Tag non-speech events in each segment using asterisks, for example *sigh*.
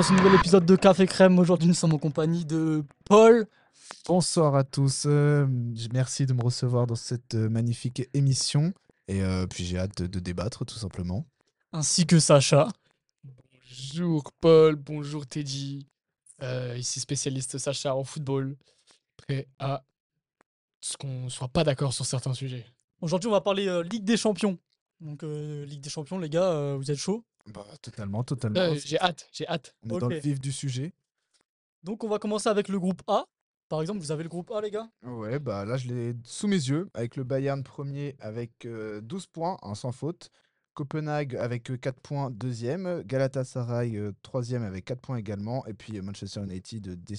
Dans ce nouvel épisode de Café Crème. Aujourd'hui, nous sommes en compagnie de Paul. Bonsoir à tous. euh, merci de me recevoir dans cette euh, magnifique émission. Et euh, puis j'ai hâte de, de débattre tout simplement. ainsi que Sacha. Bonjour Paul, bonjour Teddy. Euh, ici spécialiste Sacha en football. Prêt à ce qu'on soit pas d'accord sur certains sujets. Aujourd'hui, on va parler euh, Ligue des Champions. Donc, euh, Ligue des Champions, les gars, euh, vous êtes chauds. Bah, totalement, totalement. Euh, j'ai hâte, j'ai hâte. On est dans le vif du sujet. Donc, on va commencer avec le groupe A. Par exemple, vous avez le groupe A, les gars? Ouais, bah là je l'ai sous mes yeux avec le Bayern premier avec euh, 12 points, un sans faute. Copenhague avec euh, 4 points, deuxième. Galatasaray euh, troisième avec 4 points également. Et puis euh, Manchester United euh, dé-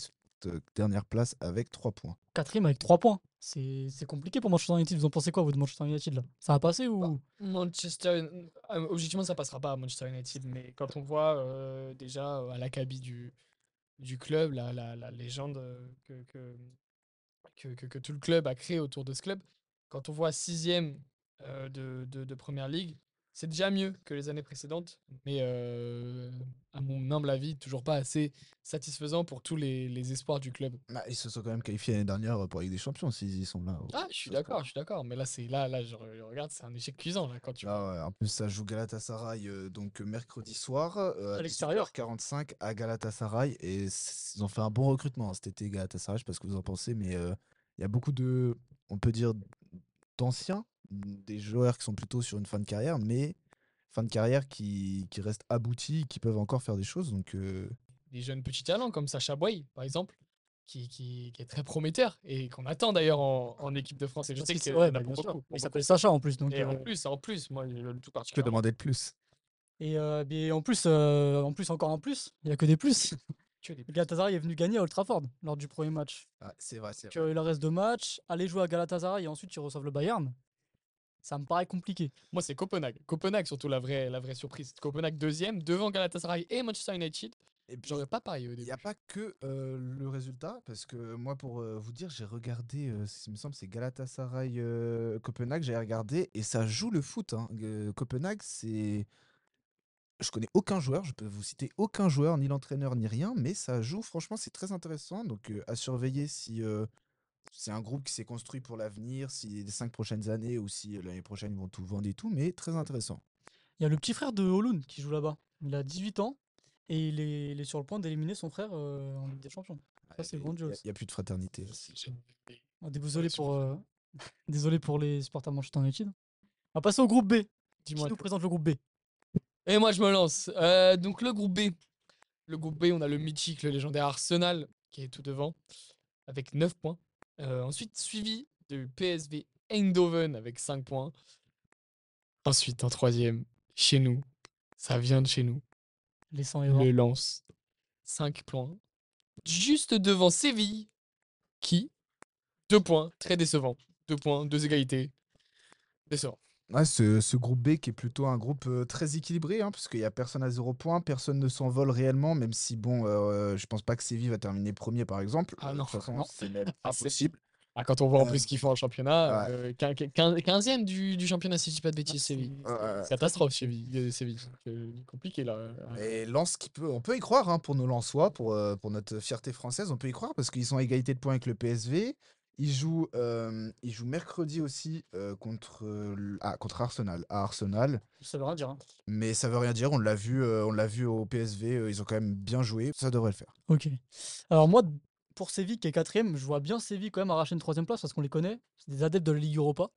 euh, dernière place avec 3 points. Quatrième avec 3 points. C'est compliqué pour Manchester United. Vous en pensez quoi, vous, de Manchester United, là? Ça va passer ou Manchester, euh, objectivement, ça passera pas à Manchester United, mais quand on voit euh, déjà euh, à l'acabit du, du club, la, la, la légende euh, que, que- que tout le club a créé autour de ce club, quand on voit sixième euh, de, de, de première ligue, c'est déjà mieux que les années précédentes, mais euh, à mon humble avis, toujours pas assez satisfaisant pour tous les, les espoirs du club. Bah, ils se sont quand même qualifiés l'année dernière pour la Ligue des Champions s'ils y sont là. au- Ah, je suis d'accord, je suis d'accord, mais là, c'est là, là, je, re- je regarde, c'est un échec cuisant là quand tu vois. Ah ouais, en plus, ça joue Galatasaray euh, donc euh, mercredi soir euh, À l'extérieur. 45 à Galatasaray et ils ont fait un bon recrutement hein, cet été Galatasaray. Je sais pas ce que vous en pensez, mais euh, il y a beaucoup de, on peut dire, d'anciens, des joueurs qui sont plutôt sur une fin de carrière, mais fin de carrière qui, qui restent aboutis, qui peuvent encore faire des choses. Donc euh, des jeunes petits talents comme Sacha Boy, par exemple, qui, qui, qui est très prometteur et qu'on attend d'ailleurs en, en équipe de France. Et je sais qu'il ouais, en bah. Il pour s'appelle. Sacha en plus. Donc, Et en euh, plus, en plus, moi, je- le tout que particulièrement. demander de plus et, euh, en plus, euh, en plus, encore un plus. Il n'y a que des plus. *laughs* Que Galatasaray est venu gagner à Old Trafford lors du premier match. Ah, C'est vrai, c'est euh, il leur reste deux matchs. Aller jouer à Galatasaray et ensuite ils reçoivent le Bayern. Ça me paraît compliqué. Moi, c'est Copenhague. Copenhague, surtout la vraie, la vraie surprise. Copenhague deuxième, devant Galatasaray et Manchester United. Et puis, J'aurais pas parié au Il début. n'y a pas que euh, le résultat, parce que moi, pour euh, vous dire, j'ai regardé, euh, il me semble, c'est Galatasaray euh, Copenhague, j'ai regardé, et ça joue le foot. hein. Copenhague, c'est. Je connais aucun joueur, je peux vous citer aucun joueur, ni l'entraîneur, ni rien, mais ça joue, franchement, c'est très intéressant. Donc, à surveiller si c'est un groupe qui s'est construit pour l'avenir, si les cinq prochaines années, ou si euh, l'année prochaine ils vont tout vendre et tout, mais très intéressant. Il y a le petit frère de Holun qui joue là-bas. Il a 18 ans et il est, il est sur le point d'éliminer son frère euh, en Ligue des Champions. Ça, c'est Il n'y a, plus de fraternité. Ah, Désolé pour, euh, *laughs* désolé pour les supporters Manchester United. On va passer au groupe B. Qui Dis-moi nous présente le groupe B Et moi, je me lance. Euh, donc, le groupe B. Le groupe B, on a le mythique, le légendaire Arsenal qui est tout devant avec 9 points. Euh, ensuite, suivi de PSV Eindhoven avec 5 points. Ensuite, en troisième, chez nous, ça vient de chez nous, Les 100 et 20. le Lance, 5 points. Juste devant Séville, qui, 2 points, très décevant. 2 points, 2 égalités. Décevant. Ouais, ce, ce groupe B qui est plutôt un groupe euh, très équilibré, hein, parce qu'il n'y a personne à zéro point, personne ne s'envole réellement, même si, bon, euh, je pense pas que Séville va terminer premier, par exemple. Ah Euh, non, c'est même *laughs* Ah, impossible. Ah, quand on voit en Euh, plus ce qu'ils font en championnat, ouais. euh, quin- quin- 15e du, du championnat, si je dis pas de bêtises, c'est- Séville. Catastrophe, Séville. euh, Séville. Euh, compliqué là. euh, Et Lens qui peut, on peut y croire hein, pour nos Lensois, pour, euh, pour notre fierté française, on peut y croire parce qu'ils sont à égalité de points avec le PSV. Euh, ils jouent mercredi aussi euh, contre, euh, ah, contre Arsenal, à Arsenal. Ça veut rien dire. hein. Mais ça veut rien dire, on l'a vu, on l'a vu au PSV, ils ont quand même bien joué, ça devrait le faire. Ok. Alors moi, pour Séville qui est quatrième, je vois bien Séville quand même arracher une troisième place parce qu'on les connaît. C'est des adeptes de la Ligue Europa.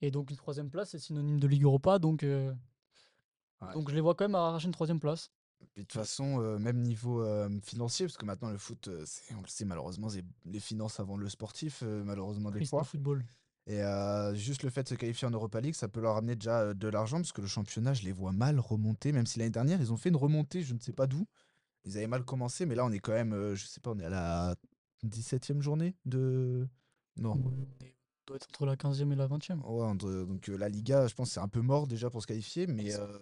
Et donc une troisième place, c'est synonyme de Ligue Europa. Donc, Ouais. donc je les vois quand même arracher une troisième place. Puis de toute façon, euh, même niveau euh, financier, parce que maintenant le foot, euh, c'est- on le sait malheureusement, c'est les finances avant le sportif, euh, malheureusement des Triste fois. football. Et euh, juste le fait de se qualifier en Europa League, ça peut leur amener déjà euh, de l'argent, parce que le championnat, je les vois mal remonter, même si l'année dernière, ils ont fait une remontée, je ne sais pas d'où. ils avaient mal commencé, mais là, on est quand même, euh, je sais pas, on est à la 17e journée de. Non. On est- on doit être entre la 15e et la 20e. Ouais, entre- donc euh, la Liga, je pense c'est un peu mort déjà pour se qualifier, mais euh,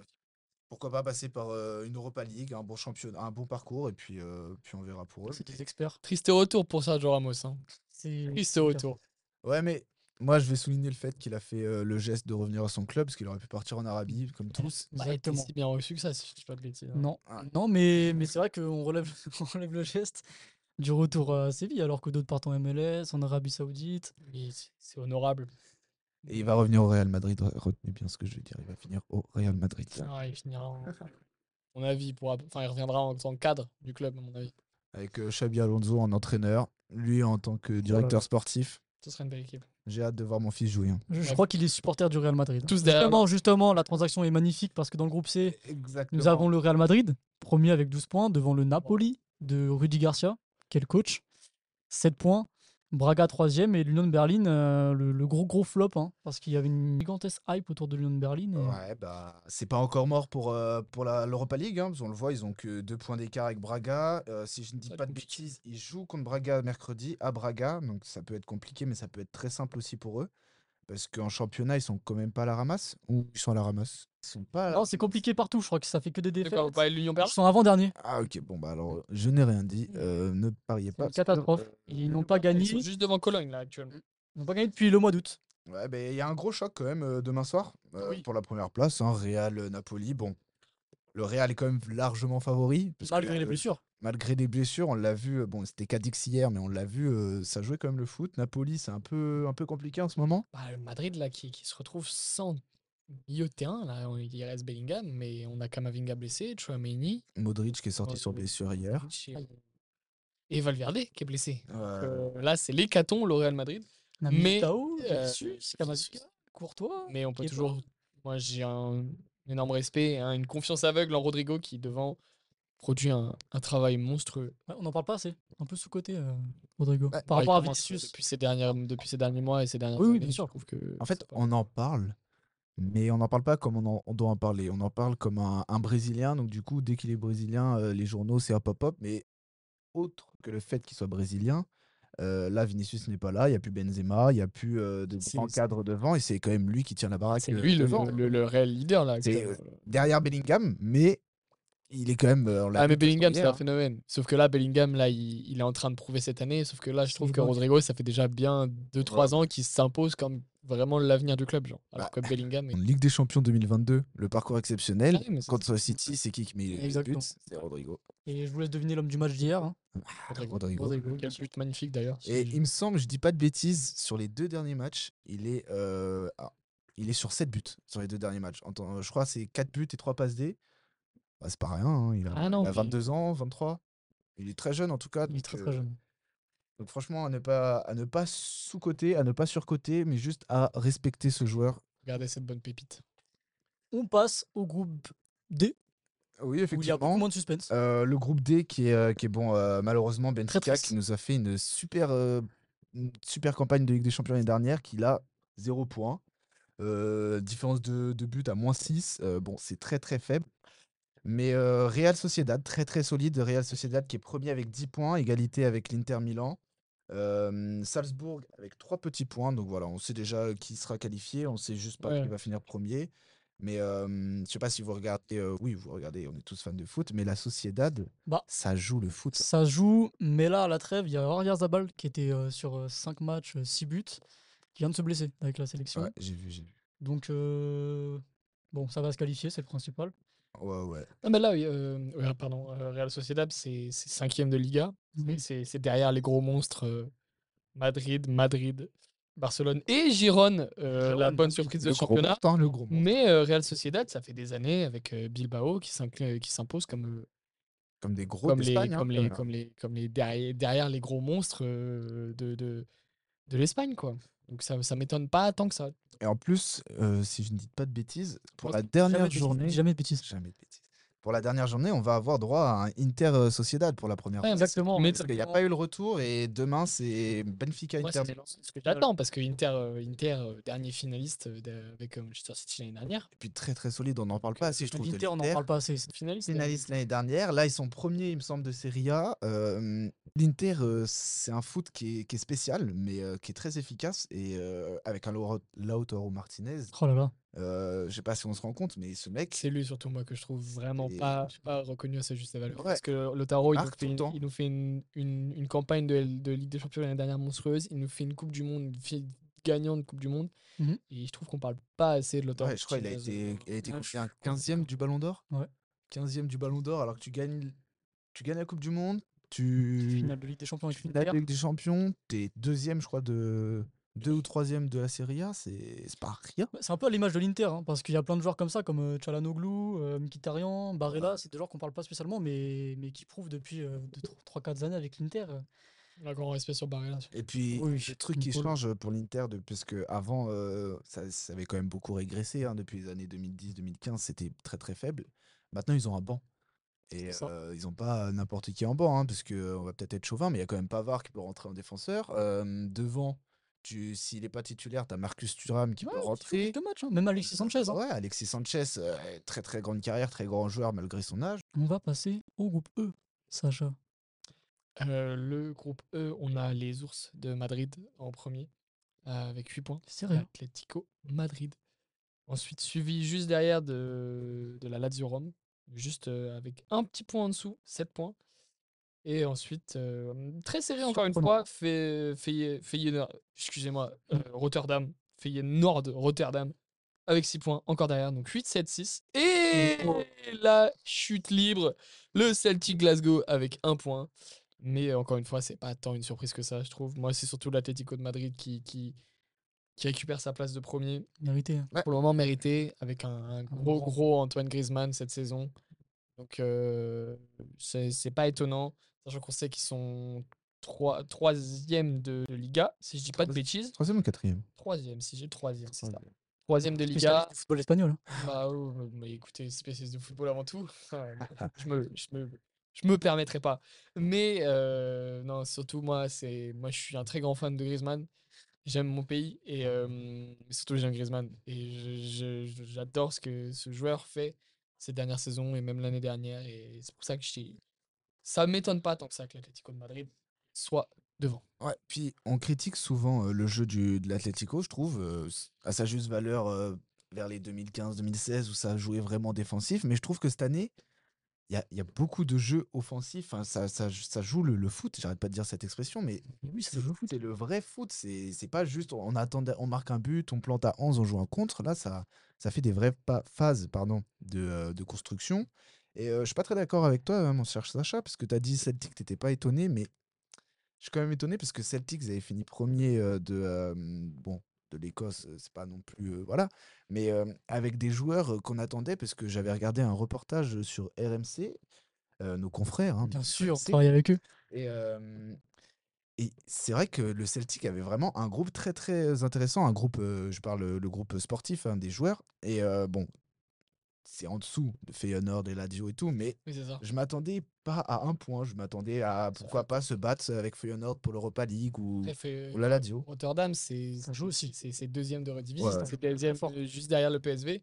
pourquoi pas passer par euh, une Europa League, un bon championnat, un bon parcours, et puis, euh, puis on verra pour eux. C'est des experts. Triste retour pour Sergio Ramos. Hein. Triste retour. Ouais, mais moi, je vais souligner le fait qu'il a fait euh, le geste de revenir à son club, parce qu'il aurait pu partir en Arabie, comme tous. Bah, il était si bien reçu que ça, si je dis pas de bêtises. hein. Non, Ah. non mais, mais c'est vrai qu'on relève, *laughs* on relève le geste du retour à Séville, alors que d'autres partent en MLS, en Arabie Saoudite. C'est- C'est honorable. Et il va revenir au Real Madrid, re- retenez bien ce que je vais dire, il va finir au Real Madrid. Ah, il finira en... à mon avis, il pourra... enfin, il reviendra en tant que cadre du club, à mon avis. Avec euh, Xabi Alonso en entraîneur, lui en tant que directeur sportif. Ce serait une belle équipe. J'ai hâte de voir mon fils jouer. hein. Je, je Ouais. crois qu'il est supporter du Real Madrid. Tous derrière Justement, justement, la transaction est magnifique parce que dans le groupe C, Exactement. nous avons le Real Madrid, premier avec 12 points, devant le Napoli de Rudy Garcia, qui est le coach, 7 points. Braga troisième et l'Union de Berlin, euh, le, le gros gros flop, hein, parce qu'il y avait une gigantesque hype autour de l'Union de Berlin. et- Ouais, bah, c'est pas encore mort pour, euh, pour la- l'Europa League. Hein, parce qu'on le voit, ils ont que deux points d'écart avec Braga. Euh, si je ne dis pas de compliqué. bêtises, ils jouent contre Braga mercredi à Braga. Donc ça peut être compliqué, mais ça peut être très simple aussi pour eux. Parce qu'en championnat, ils sont quand même pas à la ramasse. Ou ils sont à la ramasse? Sont pas Non, c'est compliqué partout, je crois que ça fait que des De défaites. quoi, vous parlez de l'Union Ils Berlin sont avant-dernier. Ah, ok, bon, bah alors, je n'ai rien dit. Euh, ne pariez pas. catastrophe. euh, Ils n'ont pas gagné. Ils sont juste devant Cologne, là, actuellement. Ils n'ont pas gagné depuis le mois d'août. Ouais, ben, il y a un gros choc quand même euh, demain soir euh, Oui. pour la première place. Hein, Real Napoli. Bon, le Real est quand même largement favori. parce que, Malgré les euh, blessures. malgré les blessures, on l'a vu. Bon, c'était Cadix hier, mais on l'a vu. euh, ça jouait quand même le foot. Napoli, c'est un peu, un peu compliqué en ce moment. Bah, le Madrid, là, qui, qui se retrouve sans milieu de terrain. Là, il reste Bellingham, mais on a Kamavinga blessé, Chouameni. Modric qui est sorti sur blessure hier. Et Valverde qui est blessé. Ouais. Euh, là, c'est l'hécatombe, le Real Madrid. Mais, euh, euh, Courtois. Mais on peut toujours. Moi, j'ai un énorme respect, hein, une confiance aveugle en Rodrigo qui, devant, produit un, un travail monstrueux. Ouais, on n'en parle pas assez. Un peu sous-côté, euh, Rodrigo. Par Ouais, rapport à commence Vinicius. Depuis ces, dernières, depuis ces derniers mois et ces dernières Oui, oui, années, bien je sûr. trouve que En fait, on en parle, mais on n'en parle pas comme on, en- on doit en parler. On en parle comme un, un Brésilien. Donc, du coup, dès qu'il est brésilien, euh, les journaux, c'est hop, hop, hop. Mais autre que le fait qu'il soit brésilien, euh, là, Vinicius n'est pas là. Il n'y a plus Benzema, il n'y a plus euh, de cadres devant. Et c'est quand même lui qui tient la baraque. c'est euh, lui le, le, le réel leader là. Derrière Bellingham, mais il est quand même. euh, on Ah, mais Bellingham, c'est un hein. phénomène. Sauf que là, Bellingham, là, il, il est en train de prouver cette année. Sauf que là, je trouve que. Rodrigo, ça fait déjà bien 2-3 ans qu'il s'impose comme vraiment l'avenir du club. Genre. Alors Bah, que Bellingham. est- En Ligue des Champions 2022, le parcours exceptionnel. Ah mais c'est- Contre City, c'est qui qui met les buts. C'est Rodrigo. Et je vous laisse deviner l'homme du match d'hier. hein. Rodrigo. Rodrigo. Rodrigo, bien Quel but magnifique d'ailleurs. Et il me semble, je dis pas de bêtises, sur les deux derniers matchs, il est, euh, ah, il est sur 7 buts sur les deux derniers matchs. Je crois que c'est 4 buts et 3 passes D. Bah, c'est pas rien, hein, il, a, Ah non, il a puis- 22 ans, 23. Il est très jeune en tout cas. Il est donc, très euh, très jeune. donc franchement, à ne pas, à ne pas sous-coter, à ne pas surcoter, mais juste à respecter ce joueur. Regardez cette bonne pépite. On passe au groupe D, Oui, où il y a effectivement. beaucoup moins de suspense. Euh, le groupe D qui est, euh, qui est bon, euh, malheureusement, Benfica qui nous a fait une super, euh, une super campagne de Ligue des Champions l'année dernière, qui a 0 points. Différence de, de but à moins 6. euh, bon, c'est très très faible. Mais euh, Real Sociedad, très très solide. Real Sociedad qui est premier avec 10 points, égalité avec l'Inter Milan. Euh, Salzbourg avec 3 petits points. Donc voilà, on sait déjà qui sera qualifié. On sait juste pas Ouais. qui va finir premier. Mais euh, je sais pas si vous regardez. euh, oui, vous regardez, on est tous fans de foot. Mais la Sociedad, Bah, ça joue le foot. Ça joue, mais là, à la trêve, il y a Oyarzabal qui était euh, sur 5 matchs, 6 buts, qui vient de se blesser avec la sélection. Ouais, j'ai vu, j'ai vu. Donc, bon, ça va se qualifier, c'est le principal. Ouais, ouais. Non, mais là, oui, euh, pardon, euh, Real Sociedad, c'est cinquième de Liga. C'est derrière les gros monstres euh, Madrid, Madrid, Barcelone et Girone, euh, la Girone, bonne surprise de championnat. le gros. Mais euh, Real Sociedad, ça fait des années avec euh, Bilbao qui s'impose comme, Comme des gros comme, les, hein, comme, les, comme, les, comme les derrière, derrière les gros monstres de, de, de l'Espagne. quoi. Donc ça, ça m'étonne pas tant que ça. Et en plus, euh, si je ne dis pas de bêtises, pour la Jamais dernière de journée. Jamais de bêtises. Jamais de bêtises. Pour la dernière journée, on va avoir droit à un Inter Sociedad pour la première Ouais, fois. Exactement. Mais Parce qu'il n'y a pas eu le retour et demain, c'est Benfica Inter. c'est ce que j'attends parce que Inter, euh, Inter euh, dernier finaliste euh, avec euh, Manchester City l'année dernière, Et puis très très solide, on n'en parle pas assez, je trouve. de L'Inter, on n'en parle pas assez. c'est- finaliste. euh, finaliste l'année dernière. Là, ils sont premiers, il me semble, de Serie A. Euh, L'Inter, euh, c'est un foot qui est, qui est spécial, mais euh, qui est très efficace. Et euh, avec un Lauro- Lautaro Martinez, Oh là là. Euh, je sais pas si on se rend compte, mais ce mec, C'est lui surtout moi que je trouve vraiment Et- pas, pas reconnu à sa juste valeur. Ouais. Parce que Lotaro, il nous Marque tout fait, le une, temps. il nous fait une, une- une campagne de, de Ligue des Champions l'année dernière monstrueuse. Il nous fait une Coupe du Monde, une fille gagnante de Coupe du Monde. Mhm. Et je trouve qu'on parle pas assez de Lotaro. ouais, je crois qu'il a été, il a été confié un 15e du Ballon d'Or. Ouais. 15e du Ballon d'Or, alors que tu gagnes, tu gagnes la Coupe du Monde, tu Finale de Ligue des Champions finale de. Ligue des Champions, t'es deuxième, je crois, de deux ou troisième de la Serie A, c'est c'est pas rien. C'est un peu à l'image de l'Inter, hein, parce qu'il y a plein de joueurs comme ça, comme euh, Çalhanoğlu, euh, Mkhitaryan, Barella. C'est des joueurs qu'on parle pas spécialement, mais, mais qui prouvent depuis 3-4 années avec l'Inter. euh, Un grand respect sur Barella. Et puis, Oui, le truc qui change pour l'Inter, parce que avant, euh, ça, ça avait quand même beaucoup régressé hein, depuis les années 2010-2015, c'était très très faible. Maintenant, ils ont un banc. Et euh, ils n'ont pas n'importe qui en banc, hein, parce que euh, on va peut-être être chauvin, mais il y a quand même Pavard qui peut rentrer en défenseur. Euh, devant, tu, s'il n'est pas titulaire, tu as Marcus Thuram qui ouais, peut rentrer. quelques matchs, hein, Même Alexis Sanchez. hein. Ouais, Alexis Sanchez, euh, très très grande carrière, très grand joueur malgré son âge. On va passer au groupe E, Sacha. Euh, le groupe E, on a les ours de Madrid en premier, euh, avec 8 points. Sérieux Atlético Madrid. Ensuite, suivi juste derrière de, de la Lazio Rome, juste euh, avec un petit point en dessous, 7 points. Et ensuite, euh, très serré encore une fois, Feyenoord, excusez-moi, euh, Rotterdam, Feyenoord Rotterdam, avec 6 points encore derrière, donc 8, 7, 6. Et la chute libre, le Celtic Glasgow avec 1 point. Mais encore une fois, c'est pas tant une surprise que ça, je trouve. Moi, c'est surtout l'Atlético de Madrid qui, qui, qui récupère sa place de premier. Mérité. hein. Ouais. Pour le moment, mérité, avec un, un gros, gros Antoine Griezmann cette saison. Donc, euh, c'est pas étonnant. Sachant qu'on sait qu'ils sont trois- troisième de, de Liga, si je dis pas de bêtises. Troisième ou quatrième? Troisième, si j'ai troisième, c'est ça. Troisième de Liga. Du football espagnol. hein. Bah, oh, mais écoutez, spécialiste de football avant tout. *laughs* *laughs* je me, je me, je me permettrai pas. Mais euh, non, surtout moi, c'est, moi, je suis un très grand fan de Griezmann. J'aime mon pays et euh, mais surtout j'aime Griezmann et j'adore ce que ce joueur fait ces dernières saisons et même l'année dernière et c'est pour ça que je suis- ça m'étonne pas tant que ça que l'Atlético de Madrid soit devant. Ouais, puis on critique souvent euh, le jeu du, de l'Atlético, je trouve, euh, à sa juste valeur euh, vers les 2015-2016 où ça jouait vraiment défensif. Mais je trouve que cette année, il y a, y a beaucoup de jeux offensifs. Enfin, ça, ça, ça joue le, le foot, j'arrête pas de dire cette expression, mais Oui, c'est au foot. le vrai foot. C'est pas juste on, attend, on marque un but, on plante à 11, on joue un contre. Là, ça, ça fait des vraies phases pardon, de, de construction. Et euh, je suis pas très d'accord avec toi, hein, mon cher Sacha, parce que tu as dit Celtic, t'étais pas étonné, mais je suis quand même étonné parce que Celtic, ils avaient fini premier euh, de, euh, bon, de l'Écosse, c'est pas non plus. voilà. Mais avec des joueurs qu'on attendait, parce que j'avais regardé un reportage sur RMC, nos confrères. hein, Bien sûr, on travaille avec eux. et, et c'est vrai que le Celtic avait vraiment un groupe très très intéressant, un groupe, je parle le groupe sportif hein, des joueurs. Et bon, c'est en dessous de Feyenoord et Lazio et tout, mais Oui, je m'attendais pas à un point. Je m'attendais à pourquoi pas se battre avec Feyenoord pour l'Europa League ou, Après, fait- ou la Lazio. Rotterdam, c'est Ça joue aussi. c'est deuxième de redivision, Ouais, c'est deuxième fort. euh, juste derrière le PSV.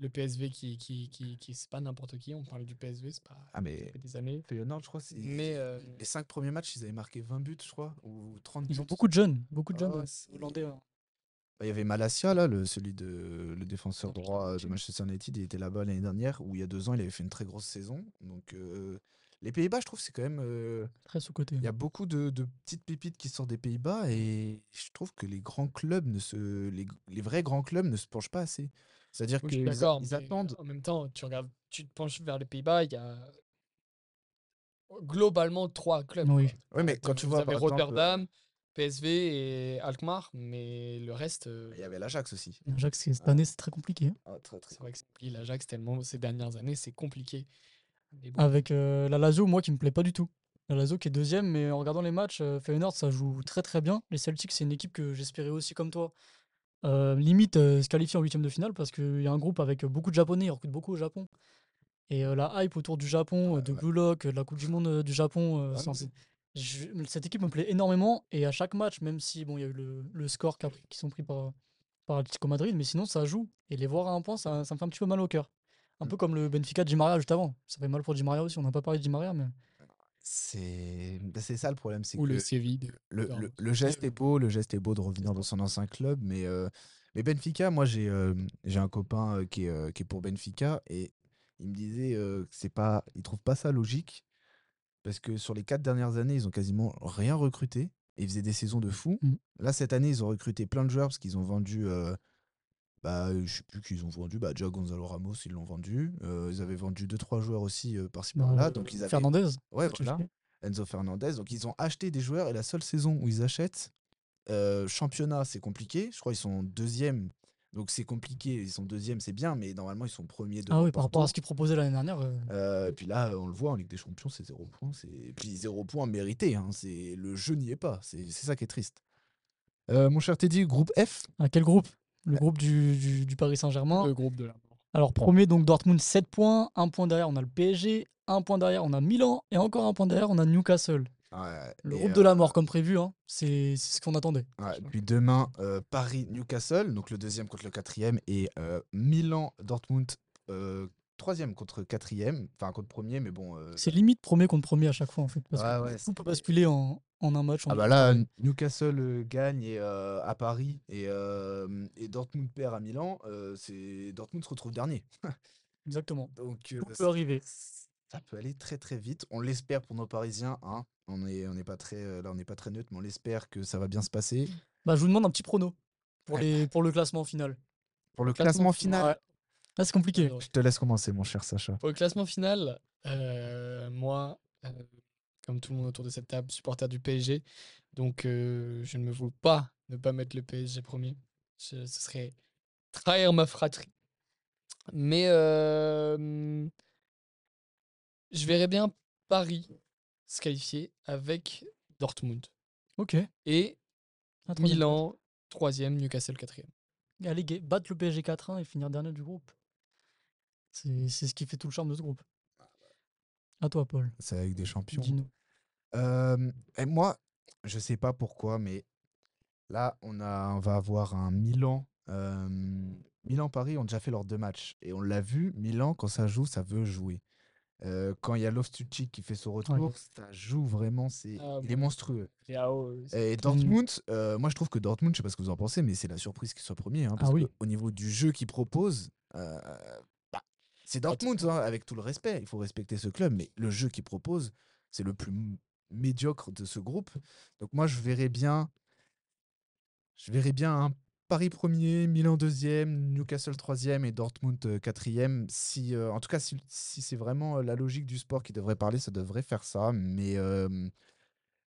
Le PSV qui qui qui, qui c'est pas n'importe qui, on parle du PSV, c'est pas Ah mais fait des années. Feyenoord, je crois, c'est Mais euh, les cinq premiers matchs, ils avaient marqué 20 buts, je crois, ou 30 Ils ont beaucoup de jeunes. Beaucoup de Ah jeunes ouais, hollandais. hein. Bah, Il y avait Malasia, là, le, celui de le défenseur droit de Manchester United, il était là-bas l'année dernière, où il y a deux ans, il avait fait une très grosse saison. Donc, euh, les Pays-Bas, je trouve, c'est quand même. euh, Très sous-côté. Il y a beaucoup de, de petites pépites qui sortent des Pays-Bas, et je trouve que les grands clubs, ne se, les, les vrais grands clubs ne se penchent pas assez. C'est-à-dire oui, qu'ils ils attendent. En même temps, tu regardes, tu te penches vers les Pays-Bas, il y a globalement trois clubs. Oui. Ouais, mais Euh, quand tu vous vois, avez par exemple, Rotterdam, PSV et Alkmaar, mais le reste, euh, Il y avait l'Ajax aussi. Ajax, c'est- cette année, c'est très compliqué. Ah, très, très c'est vrai que c'est compliqué. l'Ajax tellement ces dernières années, c'est compliqué. Mais bon, Avec euh, la Lazio, moi, qui me plaît pas du tout. La Lazio qui est deuxième, mais en regardant les matchs, euh, Feyenoord, ça joue très très bien. Les Celtics, c'est une équipe que j'espérais aussi comme toi. Euh, limite euh, se qualifier en huitième de finale parce qu'il y a un groupe avec beaucoup de Japonais, ils recrutent beaucoup au Japon. Et euh, la hype autour du Japon, euh, de ouais. Blue Lock, euh, de la Coupe du Monde euh, du Japon, euh, Je- cette équipe me plaît énormément. Et à chaque match, même si bon, il y a eu le, le score qui sont pris par, par Atlético Madrid, mais sinon ça joue. Et les voir à un point, ça, ça me fait un petit peu mal au cœur. Un Mm. peu comme le Benfica de Di Maria juste avant. Ça fait mal pour Di Maria aussi. On n'a pas parlé de Di Maria, mais C'est bah, c'est ça le problème, c'est Ou que le Séville. le, le- le geste est beau, le geste est beau de revenir dans son ancien club, mais, euh, mais Benfica, moi j'ai euh, j'ai un copain euh, qui, est, qui est pour Benfica et il me disait euh, que c'est pas, il trouve pas ça logique parce que sur les quatre dernières années, ils ont quasiment rien recruté et ils faisaient des saisons de fou. Mm. Là cette année, ils ont recruté plein de joueurs parce qu'ils ont vendu, euh, bah, je sais plus qu'ils ont vendu, bah, déjà Gonzalo Ramos, ils l'ont vendu. Euh, ils avaient vendu deux trois joueurs aussi euh, par-ci Bah, par-là, donc ils avaient Fernandez. Ouais, voilà. Enzo Fernandez. Donc, ils ont acheté des joueurs et la seule saison où ils achètent, euh, championnat, c'est compliqué. Je crois qu'ils sont deuxième. Donc, c'est compliqué. Ils sont deuxième, c'est bien, mais normalement, ils sont premiers de Ah oui, par rapport à ce qu'ils proposaient l'année dernière. euh, et puis là, on le voit en Ligue des Champions, c'est zéro point. c'est- Et puis zéro point mérité. hein, c'est Le jeu n'y est pas. C'est ça qui est triste. Euh, mon cher Teddy, groupe F. à quel groupe? Euh, Le groupe du, du- du Paris Saint-Germain. Le groupe de la mort. Alors, premier, donc Dortmund, 7 points. Un point derrière, on a le PSG. Un point derrière, on a Milan. Et encore un point derrière, on a Newcastle. Ouais, Le groupe de la euh, mort, comme prévu. Hein. C'est ce qu'on attendait. Ouais, puis demain, euh, Paris-Newcastle, donc le deuxième contre le quatrième, et euh, Milan-Dortmund, troisième contre quatrième, enfin contre premier, mais bon. C'est limite premier contre premier à chaque fois, en fait. Parce Ouais, que ouais, tout peut basculer en, en un match. en Ah bah là. Newcastle gagne et, à Paris et, et Dortmund perd à Milan, c'est Dortmund se retrouve dernier. *laughs* Exactement. Donc Tout peut arriver. Ça peut aller très très vite. On l'espère pour nos Parisiens. Hein. On est on n'est pas très euh, là, on n'est pas très neutre, mais on l'espère que ça va bien se passer. Bah, je vous demande un petit prono pour, Ouais. les, *laughs* pour le classement final. Pour le classement final, Ouais. Là, c'est compliqué. Je te laisse commencer, mon cher Sacha. Pour le classement final, euh, moi, euh, comme tout le monde autour de cette table, supporter du PSG, donc euh, je ne me veux pas ne pas mettre le PSG premier. Je- ce serait trahir ma fratrie. Mais euh, je verrais bien Paris se qualifier avec Dortmund. Ok. Et Un troisième Milan, troisième, Newcastle, quatrième. match. Aller ga- battre le PSG 4-1 et finir dernier du groupe. C'est c'est ce qui fait tout le charme de ce groupe. À toi, Paul. C'est avec des champions. Dis-nous. Euh, et moi, je sais pas pourquoi, mais là, on, a, on va avoir un Milan. euh, Milan-Paris ont déjà fait leurs deux matchs. Et on l'a vu, Milan, quand ça joue, ça veut jouer. Euh, quand il y a Loftus-Cheek qui fait son retour, ça joue vraiment. C'est, Ah il est monstrueux. Et Dortmund, euh, moi je trouve que Dortmund, je sais pas ce que vous en pensez, mais c'est la surprise qu'il soit premier. hein, parce Ah oui. que au niveau du jeu qu'il propose, euh, bah, c'est Dortmund, hein, avec tout le respect. Il faut respecter ce club, mais le jeu qu'il propose, c'est le plus médiocre de ce groupe. Donc moi je verrais bien, je verrais bien un Paris premier, Milan deuxième, Newcastle troisième et Dortmund euh, quatrième. Si, euh, en tout cas, si, c'est vraiment euh, la logique du sport qui devrait parler, ça devrait faire ça. Mais euh,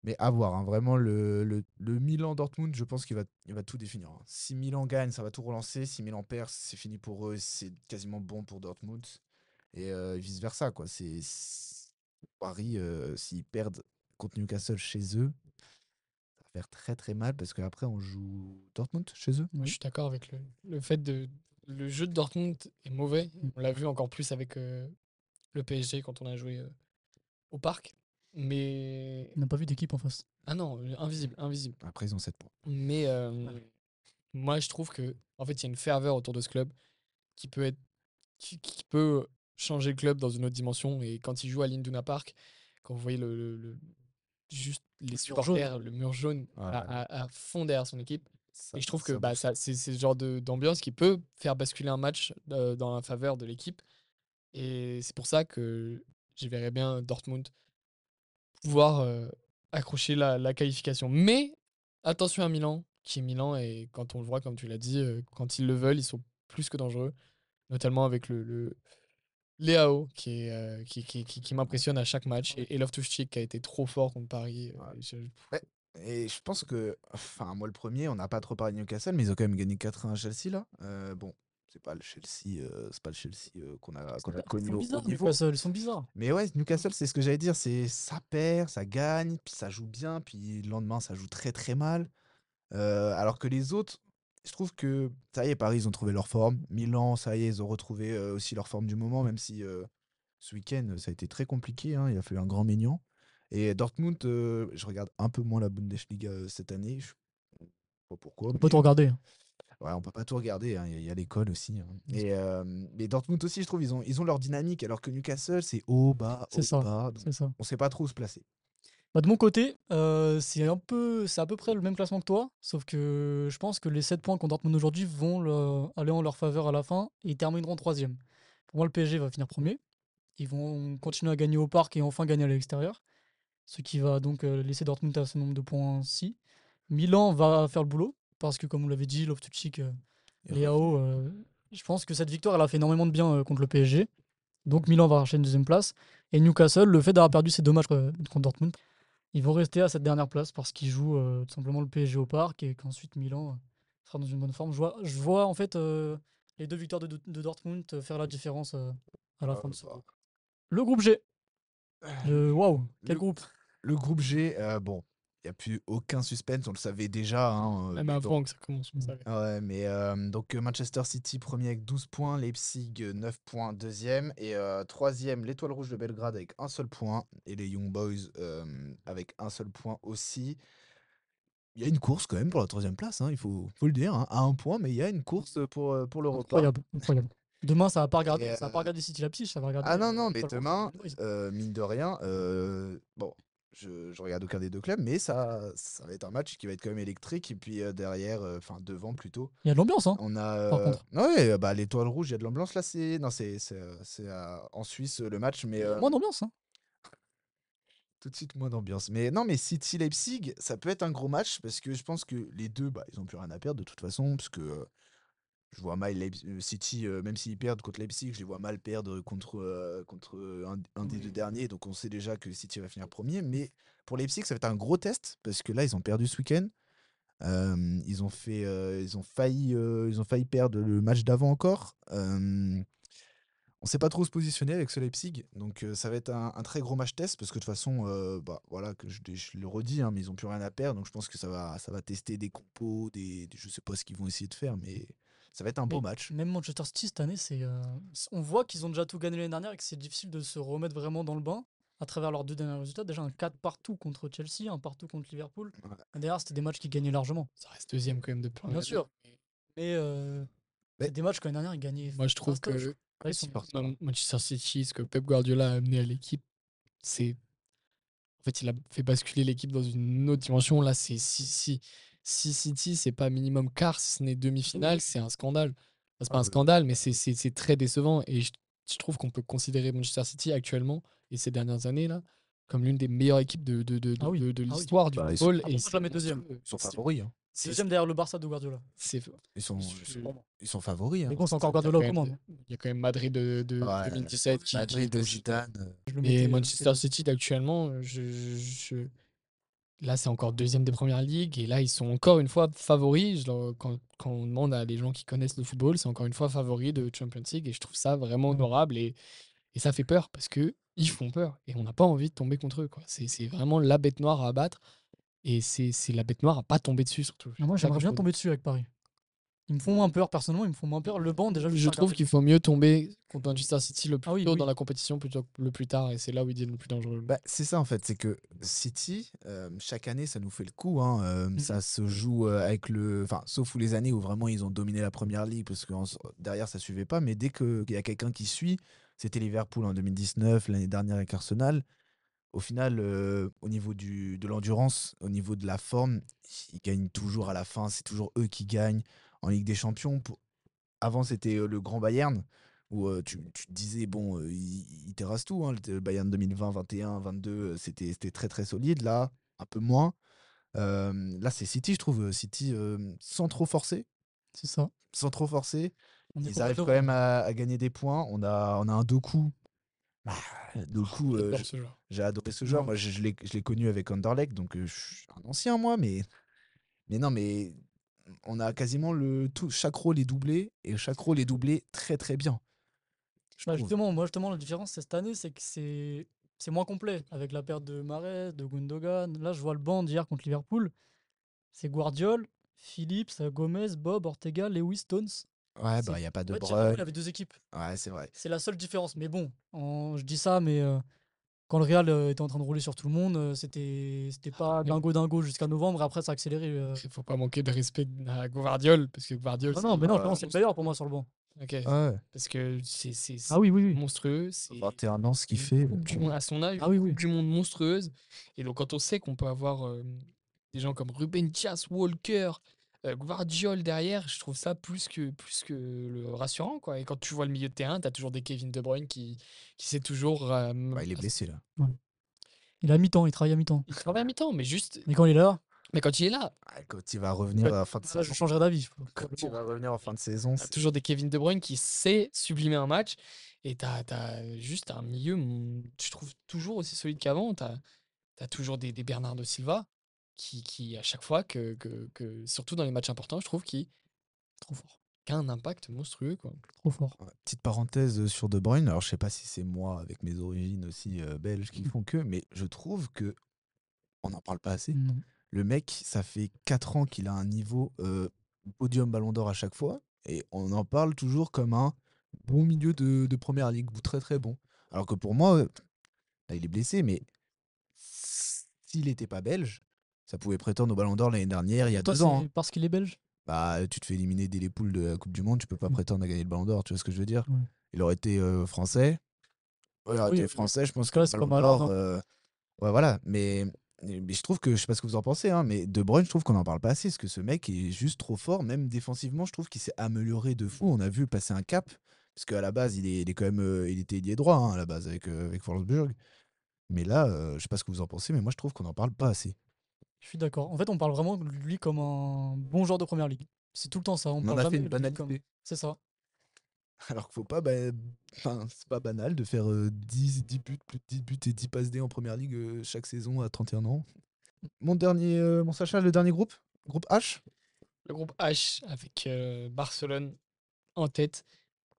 mais à voir, hein, vraiment, le, le, Milan-Dortmund, je pense qu'il va, il va tout définir. hein. Si Milan gagne, ça va tout relancer. Si Milan perd, c'est fini pour eux. C'est quasiment bon pour Dortmund. Et vice-versa. C'est Paris, s'ils perdent contre Newcastle chez eux, faire très très mal parce qu'après, on joue Dortmund chez eux. Je suis d'accord avec le, le fait de. Le jeu de Dortmund est mauvais. On l'a vu encore plus avec euh, le PSG quand on a joué euh, au parc. Mais. On n'a pas vu d'équipe en face. Ah non, invisible, invisible. Après, ils ont 7 points. Mais euh, moi, je trouve que en fait, il y a une ferveur autour de ce club qui peut être, qui, qui peut changer le club dans une autre dimension. Et quand il joue à l'Induna Park, quand vous voyez le, le- le- juste les supporters, le mur jaune à, ouais. à- à fond derrière son équipe. Ça- Et je trouve que bah, ça, c'est ce genre d'ambiance qui peut faire basculer un match euh, dans la faveur de l'équipe. Et c'est pour ça que je verrais bien Dortmund pouvoir euh, accrocher la, la qualification. Mais attention à Milan, qui est Milan, et quand on le voit, comme tu l'as dit, euh, quand ils le veulent, ils sont plus que dangereux, notamment avec le, le Léao, qui, est, euh, qui, qui, qui, qui m'impressionne à chaque match, et, et Loftus-Cheek, qui a été trop fort contre Paris. euh, Ouais. Et je pense que, enfin, moi le premier, on n'a pas trop parlé de Newcastle, mais ils ont quand même gagné 4-1 à Chelsea là. Euh, bon, c'est pas le Chelsea, euh, c'est pas le Chelsea euh, qu'on a, qu'on a Ils connu au haut bizarres, niveau. Newcastle, ils sont bizarres. Mais ouais, Newcastle, c'est ce que j'allais dire, c'est ça perd, ça gagne, puis ça joue bien, puis le lendemain ça joue très très mal. Euh, alors que les autres, je trouve que ça y est, Paris ils ont trouvé leur forme. Milan, ça y est, ils ont retrouvé euh, aussi leur forme du moment, même si euh, ce week-end, ça a été très compliqué. hein, Il a fallu un grand mignon. Et Dortmund, euh, je regarde un peu moins la Bundesliga cette année. Je sais pas pourquoi. On peut mais- tout regarder. Ouais, on peut pas tout regarder, hein, il y a- l'école aussi. hein. Et, mais Dortmund aussi, je trouve, ils ont, ils ont leur dynamique, alors que Newcastle, c'est haut, bas, haut, ça, bas. donc ça. on sait pas trop où se placer. Bah, de mon côté, euh, c'est un peu, c'est à peu près le même classement que toi, sauf que je pense que les 7 points qu'ont Dortmund aujourd'hui vont le- aller en leur faveur à la fin et ils termineront troisième. Pour moi, le PSG va finir premier. Ils vont continuer à gagner au parc et enfin gagner à l'extérieur, ce qui va donc euh, laisser Dortmund à ce nombre de points-ci. Milan va faire le boulot parce que, comme vous l'avez dit, Loftus-Cheek, euh, Et Léao, euh, je pense que cette victoire, elle a fait énormément de bien euh, contre le PSG. Donc Milan va arracher une deuxième place. Et Newcastle, le fait d'avoir perdu ces deux matchs euh, contre Dortmund, ils vont rester à cette dernière place parce qu'ils jouent euh, tout simplement le PSG au parc et qu'ensuite Milan euh, sera dans une bonne forme. Je vois, je vois en fait euh, les deux victoires de, de Dortmund faire la différence à la Ah, fin de ce bah. groupe. Le groupe G. Waouh, quel Le- groupe Le groupe G, bon, n'y a plus aucun suspense, on le savait déjà. hein, euh, Même donc- avant que ça commence, on savait. Ouais, mais euh, donc euh, Manchester City premier avec 12 points, Leipzig euh, 9 points deuxième et euh, troisième l'Étoile Rouge de Belgrade avec un seul point et les Young Boys euh, avec un seul point aussi. Il y a une course quand même pour la troisième place, hein, il faut, faut le dire, hein, à un point, mais il y a une course pour, euh, pour. Incroyable, incroyable. Demain, ça va pas regarder, Et, ça va pas euh, regarder City Leipzig, ça va regarder. Ah non, euh, non, mais demain, euh, mine de rien, euh, bon, je, je regarde aucun des deux clubs, mais ça, ça va être un match qui va être quand même électrique. Et puis euh, derrière, euh, enfin devant plutôt, Il y a de l'ambiance, hein. on a. Par euh, contre. Ouais, bah l'étoile rouge, il y a de l'ambiance là. C'est non, c'est c'est c'est, en Suisse le match, mais Moins d'ambiance, hein. *laughs* tout de suite moins d'ambiance. Mais non, mais City Leipzig, ça peut être un gros match parce que je pense que les deux, bah, ils ont plus rien à perdre de toute façon, parce que euh, je vois mal euh, City, euh, même s'ils perdent contre Leipzig, je les vois mal perdre contre euh, contre un, un des deux derniers. Donc on sait déjà que City va finir premier. Mais pour Leipzig, ça va être un gros test parce que là, ils ont perdu ce week-end. Euh, ils ont fait, ils ont failli, ils ont failli perdre le match d'avant encore. On sait pas trop où se positionner avec ce Leipzig, donc ça va être un, un très gros match test parce que de toute façon, bah voilà, que je, je le redis, hein, mais ils ont plus rien à perdre, donc je pense que ça va, ça va tester des compos, des, des- je sais pas ce qu'ils vont essayer de faire, mais ça va être un beau Mais match. Même Manchester City cette année, c'est, euh, c- on voit qu'ils ont déjà tout gagné l'année dernière et que c'est difficile de se remettre vraiment dans le bain à travers leurs deux derniers résultats. Déjà un 4 partout contre Chelsea, un partout contre Liverpool. Ouais. Derrière, c'était des matchs qu'ils gagnaient largement. Ça reste deuxième quand même de Bien sûr. Mais euh, Mais- c'est des matchs que l'année dernière, ils gagnaient. Moi, je trouve que sont- Man- Manchester City, ce que Pep Guardiola a amené à l'équipe, c'est. En fait, il a fait basculer l'équipe dans une autre dimension. Là, c'est si, si, si City, c'est pas minimum quart, si ce n'est demi-finale, c'est un scandale. Enfin, c'est pas Ah un oui. scandale, mais c'est- c'est c'est très décevant. Et je, je trouve qu'on peut considérer Manchester City actuellement, et ces dernières années, là, comme l'une des meilleures équipes de, de, de, Ah oui, de, de ah oui. l'histoire du Bah, ils sont- football. Ah, et moi, je la mets c'est deuxième. monstrueux. Ils sont C'est- favoris, hein. c'est- Deuxième derrière le Barça de Guardiola. c'est- Ils sont, ils sont favoris. hein. Mais bon, c'est encore il y a Guardiola aux quand même commandes. de- Il y a quand même Madrid de, de Ouais, 2017 qui, Madrid qui- de Zidane. Et euh, Manchester City je- je- là c'est encore deuxième des premières ligues et là ils sont encore une fois favoris. Je quand, quand on demande à des gens qui connaissent le football, c'est encore une fois favoris de Champions League et je trouve ça vraiment honorable et, et ça fait peur parce que ils font peur et on n'a pas envie de tomber contre eux. C'est vraiment la bête noire à abattre et c'est la bête noire à pas tomber dessus surtout. Moi, j'aimerais bien tomber dessus avec Paris. Ils me font moins peur, personnellement, ils me font moins peur. Le banc, déjà, Je trouve qu'il faut mieux tomber contre Manchester City le plus Ah oui, tôt oui. dans la compétition plutôt que le plus tard et c'est là où il est le plus dangereux. Bah, c'est ça en fait, c'est que City, euh, chaque année, ça nous fait le coup. hein, euh, Mhm. Ça se joue euh, avec le. Enfin, sauf où les années où vraiment ils ont dominé la première ligue, parce que en derrière ça suivait pas. Mais dès qu'il y a quelqu'un qui suit, c'était Liverpool en 2019, l'année dernière avec Arsenal. Au final, euh, au niveau du, de l'endurance, au niveau de la forme, ils gagnent toujours à la fin. C'est toujours eux qui gagnent en Ligue des Champions. Pour... Avant, c'était le Grand Bayern où euh, tu, tu te disais, bon, euh, il, il terrasse tout. hein, le Bayern 2020, 21, 22, euh, c'était c'était très très solide. Là, un peu moins. Là, c'est City, je trouve. City, sans trop forcer, C'est ça. sans trop forcer, On ils arrivent quand même à, à gagner des points. On a, on a un Doku. Bah, *laughs* euh, ce joueur. j'ai adoré ce joueur. Non. Moi, je, je l'ai je l'ai connu avec Anderlecht, donc euh, je suis un ancien, moi, mais, mais non, mais on a quasiment le tout. Chaque rôle est doublé et chaque rôle est doublé très très bien. Je Bah, justement, moi, justement, la différence c'est cette année, c'est que c'est c'est moins complet avec la perte de Marais, de Gundogan. Là, je vois le banc d'hier contre Liverpool. C'est Guardiol, Phillips, Gomez, Bob, Ortega, Lewis, Stones. Ouais, bah, il n'y a pas de Ouais, Bruyne. il avait deux équipes. Ouais, c'est vrai. C'est la seule différence. Mais bon, je dis ça, mais euh, quand le Real euh, était en train de rouler sur tout le monde, euh, c'était c'était pas dingo dingo jusqu'à novembre. Et après, ça a accéléré. euh. Il faut pas manquer de respect à Guardiol, parce que Guardiol, Ah non, mais non, c'est le meilleur pour moi sur le banc. Ok, Ouais. parce que c'est Ah oui, oui, oui. monstrueux. C'est 21 ans, ce qu'il fait. du monde à son âge, Ah oui, oui. du monde monstrueuse. Et donc, quand on sait qu'on peut avoir euh, des gens comme Ruben Dias, Walker, euh, Guardiol derrière, je trouve ça plus que, plus que le rassurant. Quoi. Et quand tu vois le milieu de terrain, tu as toujours des Kevin De Bruyne qui, qui sait toujours. euh, Bah, il est blessé, là. Il a mi-temps, il travaille à mi-temps. Il travaille à mi-temps, mais juste. Mais quand il est là, Mais quand il est là, Ah, Quand il va revenir à la fin de saison. je changerai d'avis. Quand il va revenir en fin de saison. T'as c'est- toujours des Kevin De Bruyne qui sait sublimer un match et t'as as juste un milieu, mm, je trouve, toujours aussi solide qu'avant. T'as as toujours des, des Bernardo Silva qui, qui, à chaque fois, que, que, que- surtout dans les matchs importants, je trouve, qui, Trop fort. qui a un impact monstrueux. Quoi. Trop fort. Ouais, Petite parenthèse sur De Bruyne. Alors, je sais pas si c'est moi, avec mes origines aussi euh, belges, qui font que, mais je trouve que on n'en parle pas assez. Non. Le mec, ça fait 4 ans qu'il a un niveau euh, podium Ballon d'Or à chaque fois, et on en parle toujours comme un bon milieu de, de première ligue, ou très très bon. Alors que pour moi, là, il est blessé, mais s'il n'était pas belge, ça pouvait prétendre au Ballon d'Or l'année dernière, il y a Toi, deux ans. hein. parce qu'il est belge? Bah, tu te fais éliminer dès les poules de la Coupe du Monde, tu peux pas Mm. prétendre à gagner le Ballon d'Or, tu vois ce que je veux dire? Ouais. Il aurait été euh, français. Ouais, il aurait Oui, été français, je pense que c'est pas mal, euh, Ouais, voilà. Mais, mais je trouve que, je sais pas ce que vous en pensez, hein, mais De Bruyne, je trouve qu'on en parle pas assez, parce que ce mec est juste trop fort, même défensivement, je trouve qu'il s'est amélioré de fou. On a vu passer un cap, parce qu'à la base, il est, il est quand même, euh, il était ailier droit, hein, à la base, avec, euh, avec Wolfsburg. Mais là, euh, je sais pas ce que vous en pensez, mais moi, je trouve qu'on en parle pas assez. Je suis d'accord. En fait, on parle vraiment de lui comme un bon joueur de première ligue. C'est tout le temps ça. On, On en parle a fait une banalité. comme- C'est ça. *laughs* Alors qu'il faut pas, bah, enfin, c'est pas banal de faire euh, 10, 10 buts, plus de 10 buts et 10 passes D en première ligue euh, chaque saison à 31 ans. Mon dernier, euh, mon Sacha, le dernier groupe, groupe H? Le groupe H avec euh, Barcelone en tête,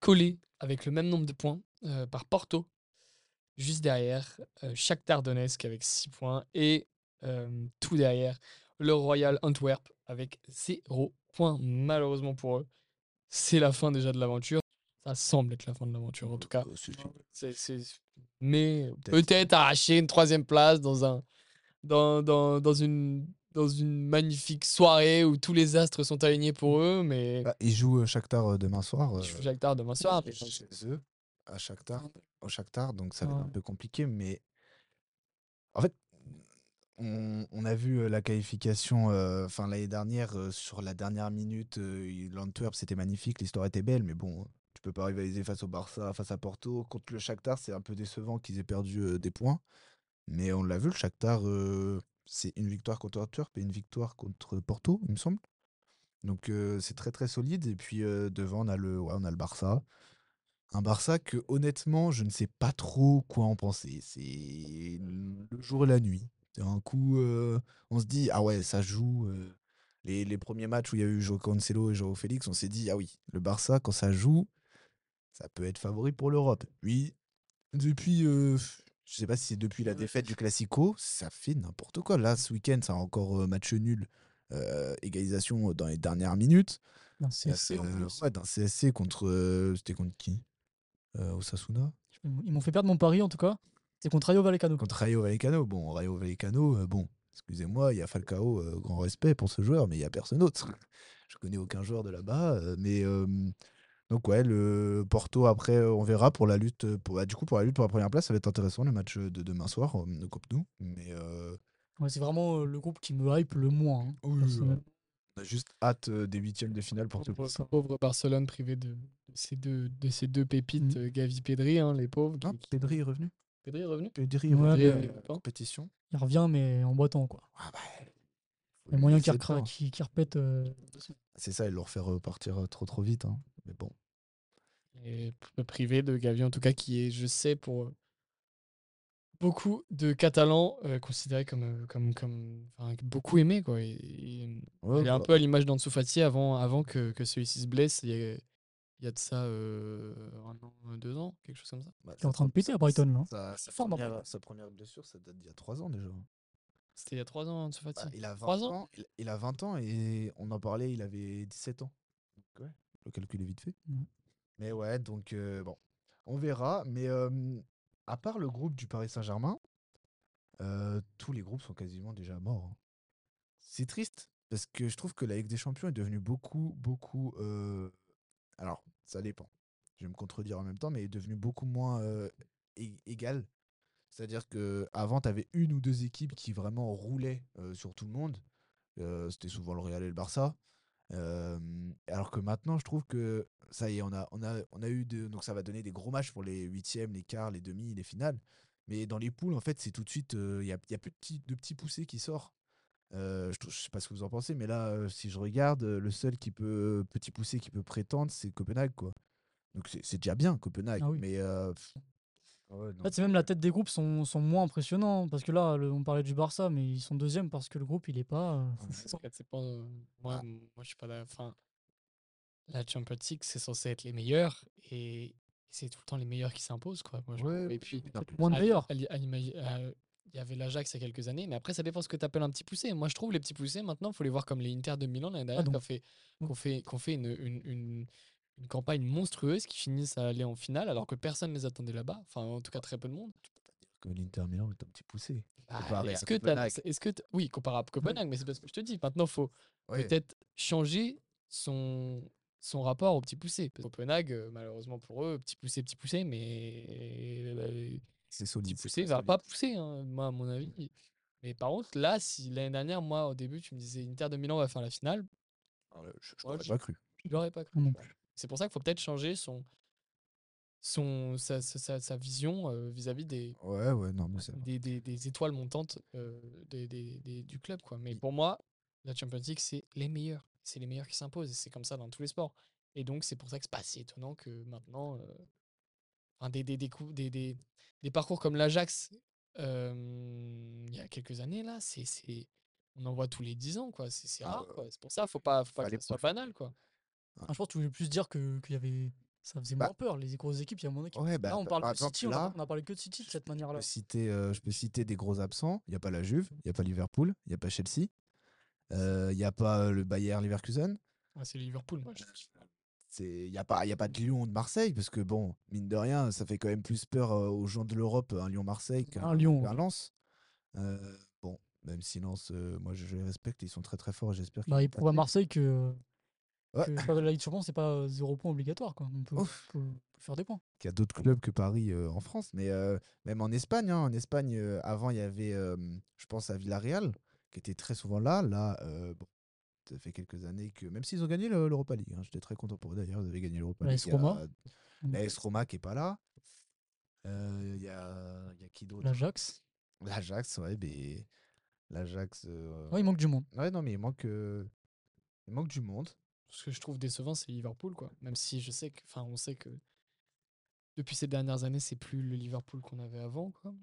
collé avec le même nombre de points euh, par Porto. Juste derrière, euh, Shakhtar Donetsk avec 6 points et euh, tout derrière, le Royal Antwerp avec 0 points. Malheureusement pour eux, c'est la fin déjà de l'aventure. Ça semble être la fin de l'aventure en tout cas. Mais Peut-être. arracher une troisième place dans, un, dans, dans, dans, une, dans une magnifique soirée où tous les astres sont alignés pour eux, mais Bah, ils jouent euh, Shakhtar euh, demain soir. je suis Shakhtar demain soir. chez eux, à Shakhtar, au Shakhtar, donc ça va être un peu compliqué, mais en fait, on, a vu euh, la qualification, euh, l'année dernière euh, sur la dernière minute, l'Antwerp c'était magnifique, l'histoire était belle, mais bon, tu peux pas rivaliser face au Barça, face à Porto, contre le Shakhtar, c'est un peu décevant qu'ils aient perdu des points, mais on l'a vu, le Shakhtar, c'est une victoire contre Antwerp et une victoire contre Porto, il me semble. Donc c'est très très solide. Et puis devant, on on a le Barça. Un Barça que honnêtement, je ne sais pas trop quoi en penser. C'est le jour et la nuit. Un coup, euh, on se dit, ah ouais, ça joue. euh, les, les premiers matchs où il y a eu Joao Cancelo et Joao Félix, on s'est dit, ah oui, le Barça, quand ça joue, ça peut être favori pour l'Europe. Puis, depuis, euh, je sais pas si c'est depuis la défaite du Classico, ça fait n'importe quoi. Là, ce week-end, ça a encore euh, match nul, euh, égalisation dans les dernières minutes. Non, c'est- Euh, ouais, d'un CSC contre. euh, C'était contre qui? Euh, Osasuna? Ils m'ont fait perdre mon pari en tout cas. C'est contre Rayo Vallecano. Contre Rayo Vallecano. Bon, Rayo Vallecano, euh, bon, excusez-moi, il y a Falcao, euh, grand respect pour ce joueur, mais il n'y a personne d'autre. *laughs* Je connais aucun joueur de là-bas. euh, mais. euh, donc ouais, le Porto après, on verra pour la lutte. Pour, bah, du coup, pour la lutte pour la première place, ça va être intéressant le match de demain soir euh, de Coupe Nou. Mais euh, Ouais, c'est vraiment le groupe qui me hype le moins. hein, oui, on a juste hâte des huitièmes de finale pour tout Pauvre, pauvre Barcelone privé de, de ces, deux, de ces deux pépites, Mm. euh, Gavi Pedri, hein, les pauvres. Non, qui- qui- Pedri est revenu. Pedri est revenu Pedri est Ouais, revenu la compétition. Il revient, mais en boitant quoi. Ah bah, Il y a moyen qu'il qu'il qu'il repète. euh, C'est ça, ils l'ont refait repartir euh, trop trop vite. hein. Mais bon. Et privé de Gavi, en tout cas, qui est, je sais, pour euh, beaucoup de Catalans, euh, considéré comme, euh, comme, comme enfin, beaucoup aimé. Quoi. Et, et, Ouais, il est un bah, peu à l'image d'Ansu Fati avant, avant que, que celui-ci se blesse. Il y a, il y a de ça euh, un an, deux ans, quelque chose comme ça. bah, Il est en train de péter à Brighton, là. Sa, sa fort, première, sa première blessure, ça date d'il y a 3 ans déjà. C'était il y a trois ans, Ansu Fati. Bah, il, a 20 Trois ans? ans, il, il a 20 ans et on en parlait, il avait 17 ans. Donc, ouais. le calcul est vite fait. Mais ouais, donc euh, bon, on verra. Mais euh, à part le groupe du Paris Saint-Germain, euh, tous les groupes sont quasiment déjà morts. hein. C'est triste parce que je trouve que la Ligue des Champions est devenue beaucoup, beaucoup. Alors, ça dépend. Je vais me contredire en même temps, mais est devenue beaucoup moins é- égale. C'est-à-dire que avant, tu avais une ou deux équipes qui vraiment roulaient sur tout le monde. C'était souvent le Real et le Barça. Alors que maintenant, je trouve que ça y est, on a eu de, donc ça va donner des gros matchs pour les huitièmes, les quarts, les demi, les finales. Mais dans les poules, en fait, c'est tout de suite, il n'y a, y a plus de petits, de petits poussés qui sortent. Euh, je, je sais pas ce que vous en pensez, mais là, euh, si je regarde, euh, le seul qui peut, petit poussé qui peut prétendre, c'est Copenhague, quoi. Donc c'est déjà bien, Copenhague. Ah oui. Mais euh, ouais, non. En fait, c'est même la tête des groupes sont, sont moins impressionnants. Parce que là, le- on parlait du Barça, mais ils sont deuxième parce que le groupe, il est pas. euh, c'est euh, moi, Ah. moi, je suis pas d'accord. Enfin, la Champions League, c'est censé être les meilleurs et c'est tout le temps les meilleurs qui s'imposent, quoi. Moi, je Ouais. Et puis, Moins de meilleurs. à l'i- à l'imagi- à- il y avait l'Ajax il y a quelques années, mais après, ça dépend ce que tu appelles un petit poussé. Moi, je trouve les petits poussés, maintenant, il faut les voir comme les Inter de Milan l'année dernière, donc- qui ont fait, Mm. qu'on fait, qu'on fait une, une, une, une campagne monstrueuse, qui finissent à aller en finale, alors que personne ne les attendait là-bas. Enfin, en tout cas, très peu de monde. que l'Inter Milan est un petit poussé. Bah, Comparé à est-ce que est-ce que oui, comparable à Copenhague, mais c'est parce que je te dis, maintenant, faut Ouais. peut-être changer son, son rapport au petit poussé. Parce que Copenhague, euh, malheureusement pour eux, petit poussé, petit poussé, mais euh, C'est solide. poussé très va solide. pas pousser, hein, moi, à mon avis. Mais par contre, là, si l'année dernière, moi, au début, tu me disais Inter de Milan va faire la finale, Euh, Je, je Ouais, l'aurais pas cru. je l'aurais pas cru. Non plus. C'est pour ça qu'il faut peut-être changer son, son, sa, sa- sa- sa vision euh, vis-à-vis des, Ouais, ouais, non, mais des, des- des étoiles montantes euh, des, du club. Quoi. Mais pour moi, la Champions League, c'est les meilleurs. C'est les meilleurs qui s'imposent. Et c'est comme ça dans tous les sports. Et donc, c'est pour ça que c'est pas si étonnant que maintenant, euh, enfin, des, des, des, des, des- des parcours comme l'Ajax, euh, il y a quelques années, là, c'est, c'est, on en voit tous les 10 ans. quoi. C'est, c'est Ah, rare. C'est pour ça faut pas, faut pas que ça soit banal. Quoi. Ah, je pense que tu voulais plus dire que- qu'il y avait. Ça faisait Bah, moins peur. Les grosses équipes, il y a moins d'équipes. Ouais, bah, là, on par- parle par de exemple, City, on a- là, on a parlé que de City de cette manière-là. euh, je peux citer des gros absents. Il n'y a pas la Juve, il n'y a pas Liverpool, il n'y a pas Chelsea, euh, il n'y a pas euh, le Bayern Leverkusen. Ouais, c'est Liverpool. moi, je- Il n'y a, pas- il y a pas de Lyon de Marseille, parce que bon, mine de rien, ça fait quand même plus peur aux gens de l'Europe, un Lyon-Marseille qu'un Un Lyon. Lens. Euh, bon, même si Lens, euh, moi je, je les respecte, ils sont très très forts j'espère qu'ils Bah, vont il prouve à. Marseille que, Ouais. que la Ligue des c'est pas zéro point obligatoire. Quoi. On peut, faire des points. qu'il y a d'autres clubs que Paris euh, en France, mais même en Espagne. hein, en Espagne, avant, il y avait, je pense, à Villarreal, qui était très souvent là. Là, bon, ça fait quelques années que, même s'ils ont gagné le- l'Europa League, hein, j'étais très content pour eux d'ailleurs, ils avaient gagné l'Europa La League. Il y a- Roma. La Roma qui est pas là. Euh, Il y, a, il y a qui d'autre? L'Ajax. L'Ajax, ouais, mais l'Ajax. euh, Ouais, il manque du monde. ouais, non, mais il manque, euh, il manque du monde. Ce que je trouve décevant, c'est Liverpool, quoi. Même si je sais que, enfin, on sait que depuis ces dernières années, c'est plus le Liverpool qu'on avait avant, quoi.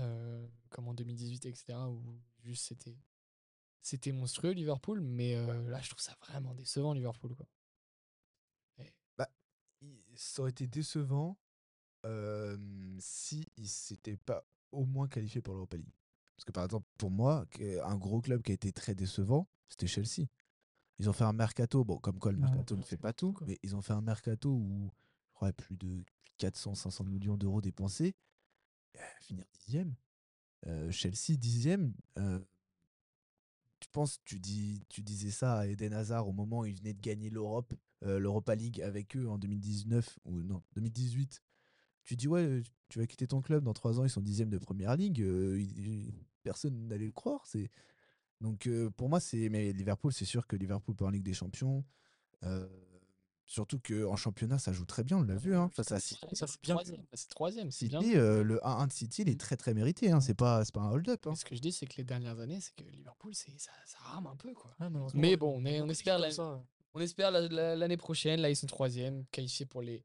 Euh, comme en 2018, etc., où juste c'était, c'était monstrueux Liverpool, mais euh, là, je trouve ça vraiment décevant Liverpool, quoi. il- ça aurait été décevant euh, si ils s'étaient pas au moins qualifiés pour l'Europa League. Parce que par exemple, pour moi, un gros club qui a été très décevant, c'était Chelsea. Ils ont fait un mercato, bon, comme quoi le mercato ne fait pas pas tout, quoi. mais ils ont fait un mercato où je crois plus de 400-500 millions d'euros dépensés. Euh, finir dixième. Euh, Chelsea dixième. euh, tu penses, tu, dis, tu disais ça à Eden Hazard au moment où il venait de gagner l'Europe, euh, l'Europa League avec eux en 2019 ou non 2018. Tu dis ouais, tu vas quitter ton club dans trois ans, ils sont dixième de première ligue. euh, personne n'allait le croire. C'est donc euh, pour moi c'est mais Liverpool, c'est sûr que Liverpool peut en Ligue des Champions. Surtout que en championnat ça joue très bien, on l'a vu hein, face à City. Ça, c'est bien c'est troisième, c'est bien. City, euh, le 1-1 de City, il est très très mérité. Hein, c'est pas c'est pas un hold-up. hein. Ce que je dis, c'est que les dernières années, c'est que Liverpool, c'est, ça, ça rame un peu, quoi. Ouais, Mais bon, on, est- on beaucoup espère d'équipes la- comme ça. On espère la- la- l'année prochaine, là ils sont troisième, qualifiés pour les,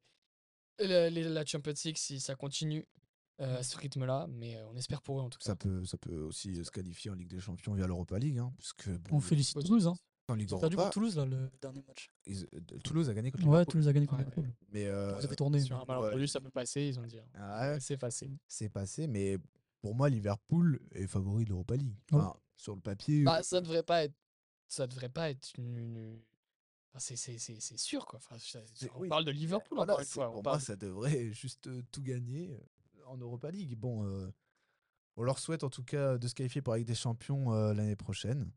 la, les- la Champions League si ça continue euh, à ce rythme-là, mais euh, on espère pour eux en tout cas. Ça peut, ça peut aussi se qualifier en Ligue des Champions via l'Europa League. Hein, puisque, bon, On félicite Toulouse. Hein. En Ligue Ils ont perdu contre Toulouse, là, le dernier match. ils- euh, Toulouse a gagné contre Ouais, Liverpool. Toulouse a gagné contre Ouais. Liverpool. Mais euh, Ça fait tourner. Sur un malentendu, ça peut passer, ils ont dit. hein. ah ouais, C'est facile. c'est passé. Mais pour moi, Liverpool est favori de l'Europa League. Ouais. Enfin, sur le papier. Bah, ça devrait pas être, ça devrait pas être une, une- Enfin, c'est- c'est c'est- c'est sûr, quoi. Enfin, C'est- on oui. parle de Liverpool, Voilà, encore une c'est- fois. on pour parle moi, ça devrait *laughs* juste euh, tout gagner euh, en Europa League. Bon, euh, on leur souhaite en tout cas de se qualifier pour la Ligue des Champions euh, l'année prochaine.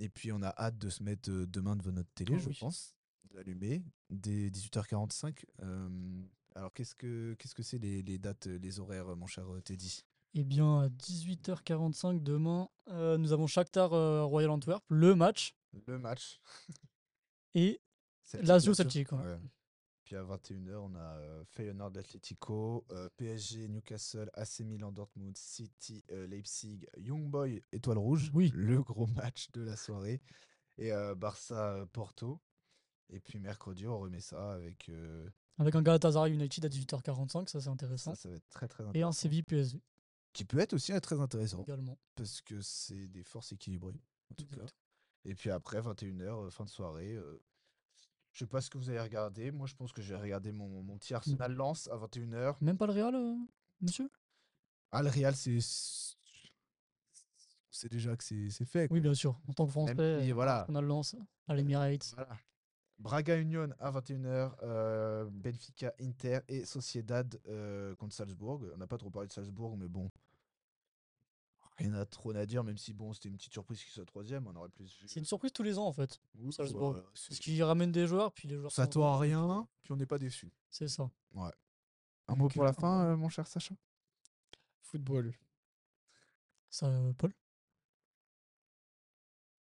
Et puis, on a hâte de se mettre demain devant notre télé, Oh je oui. pense, de l'allumer, dès 18h45. Euh, alors, qu'est-ce que qu'est-ce que c'est les, les dates, les horaires, mon cher Teddy? Eh bien, à 18h45 demain, euh, nous avons Shakhtar euh, Royal Antwerp, le match, Le match. et Lazio. Celtic, ouais. Puis à 21h, on a euh, Feyenoord Atletico, euh, PSG, Newcastle, AC Milan, Dortmund, City, euh, Leipzig, Young Boy, Étoile Rouge. Oui. Le gros match de la soirée. Et Barça, Porto. Et puis mercredi, on remet ça avec. avec un Galatasaray United à 18h45, ça c'est intéressant. ça, ça va être très très Et un intéressant. Séville PSV Qui peut être aussi euh, très intéressant. également. Parce que c'est des forces équilibrées. En tout cas. Exact. Et puis après, 21h, euh, fin de soirée. euh, je sais pas ce que vous allez regarder. Moi, je pense que je vais regarder mon, mon petit Arsenal Lance à 21h. Même pas le Real, euh, monsieur? Ah, le Real, c'est. C'est déjà que c'est c'est fait. quoi. Oui, bien sûr. En tant que Français, si, voilà. on a le lance à l'Emirates. Voilà. Braga Union à 21h, euh, Benfica Inter et Sociedad euh, contre Salzbourg. On n'a pas trop parlé de Salzbourg, mais bon. Rien à trop à dire, même si bon, c'était une petite surprise qu'il soit troisième. On aurait plus vu. C'est une surprise tous les ans en fait. Oui, Salzbourg. voilà, c'est- Parce qu'ils ramènent des joueurs, puis les joueurs. On s'attend à rien, puis on n'est pas déçu. C'est ça. Un mot pour la euh, fin, euh, mon cher Sacha? Football. Ça, euh, Paul?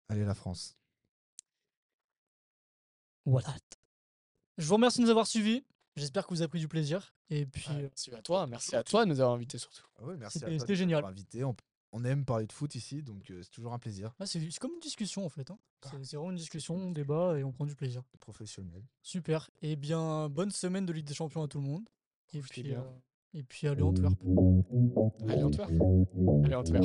Allez, la France. Voilà. Je vous remercie de nous avoir suivis. J'espère que vous avez pris du plaisir. Et puis, Ah, Merci à toi. Merci à toi de nous avoir invités surtout. Ah ouais, merci à C'était- toi c'était de génial. invité. On, on aime parler de foot ici, donc euh, c'est toujours un plaisir. ah, c'est c'est comme une discussion en fait. hein. Ah, C'est c'est vraiment une discussion, on débat et on prend du plaisir. Professionnel. Super. Et bien, bonne semaine de Ligue des Champions à tout le monde. Et Profitez puis, bien. euh, et puis allez Antwerp. Allez, Antwerp? Allez, Antwerp.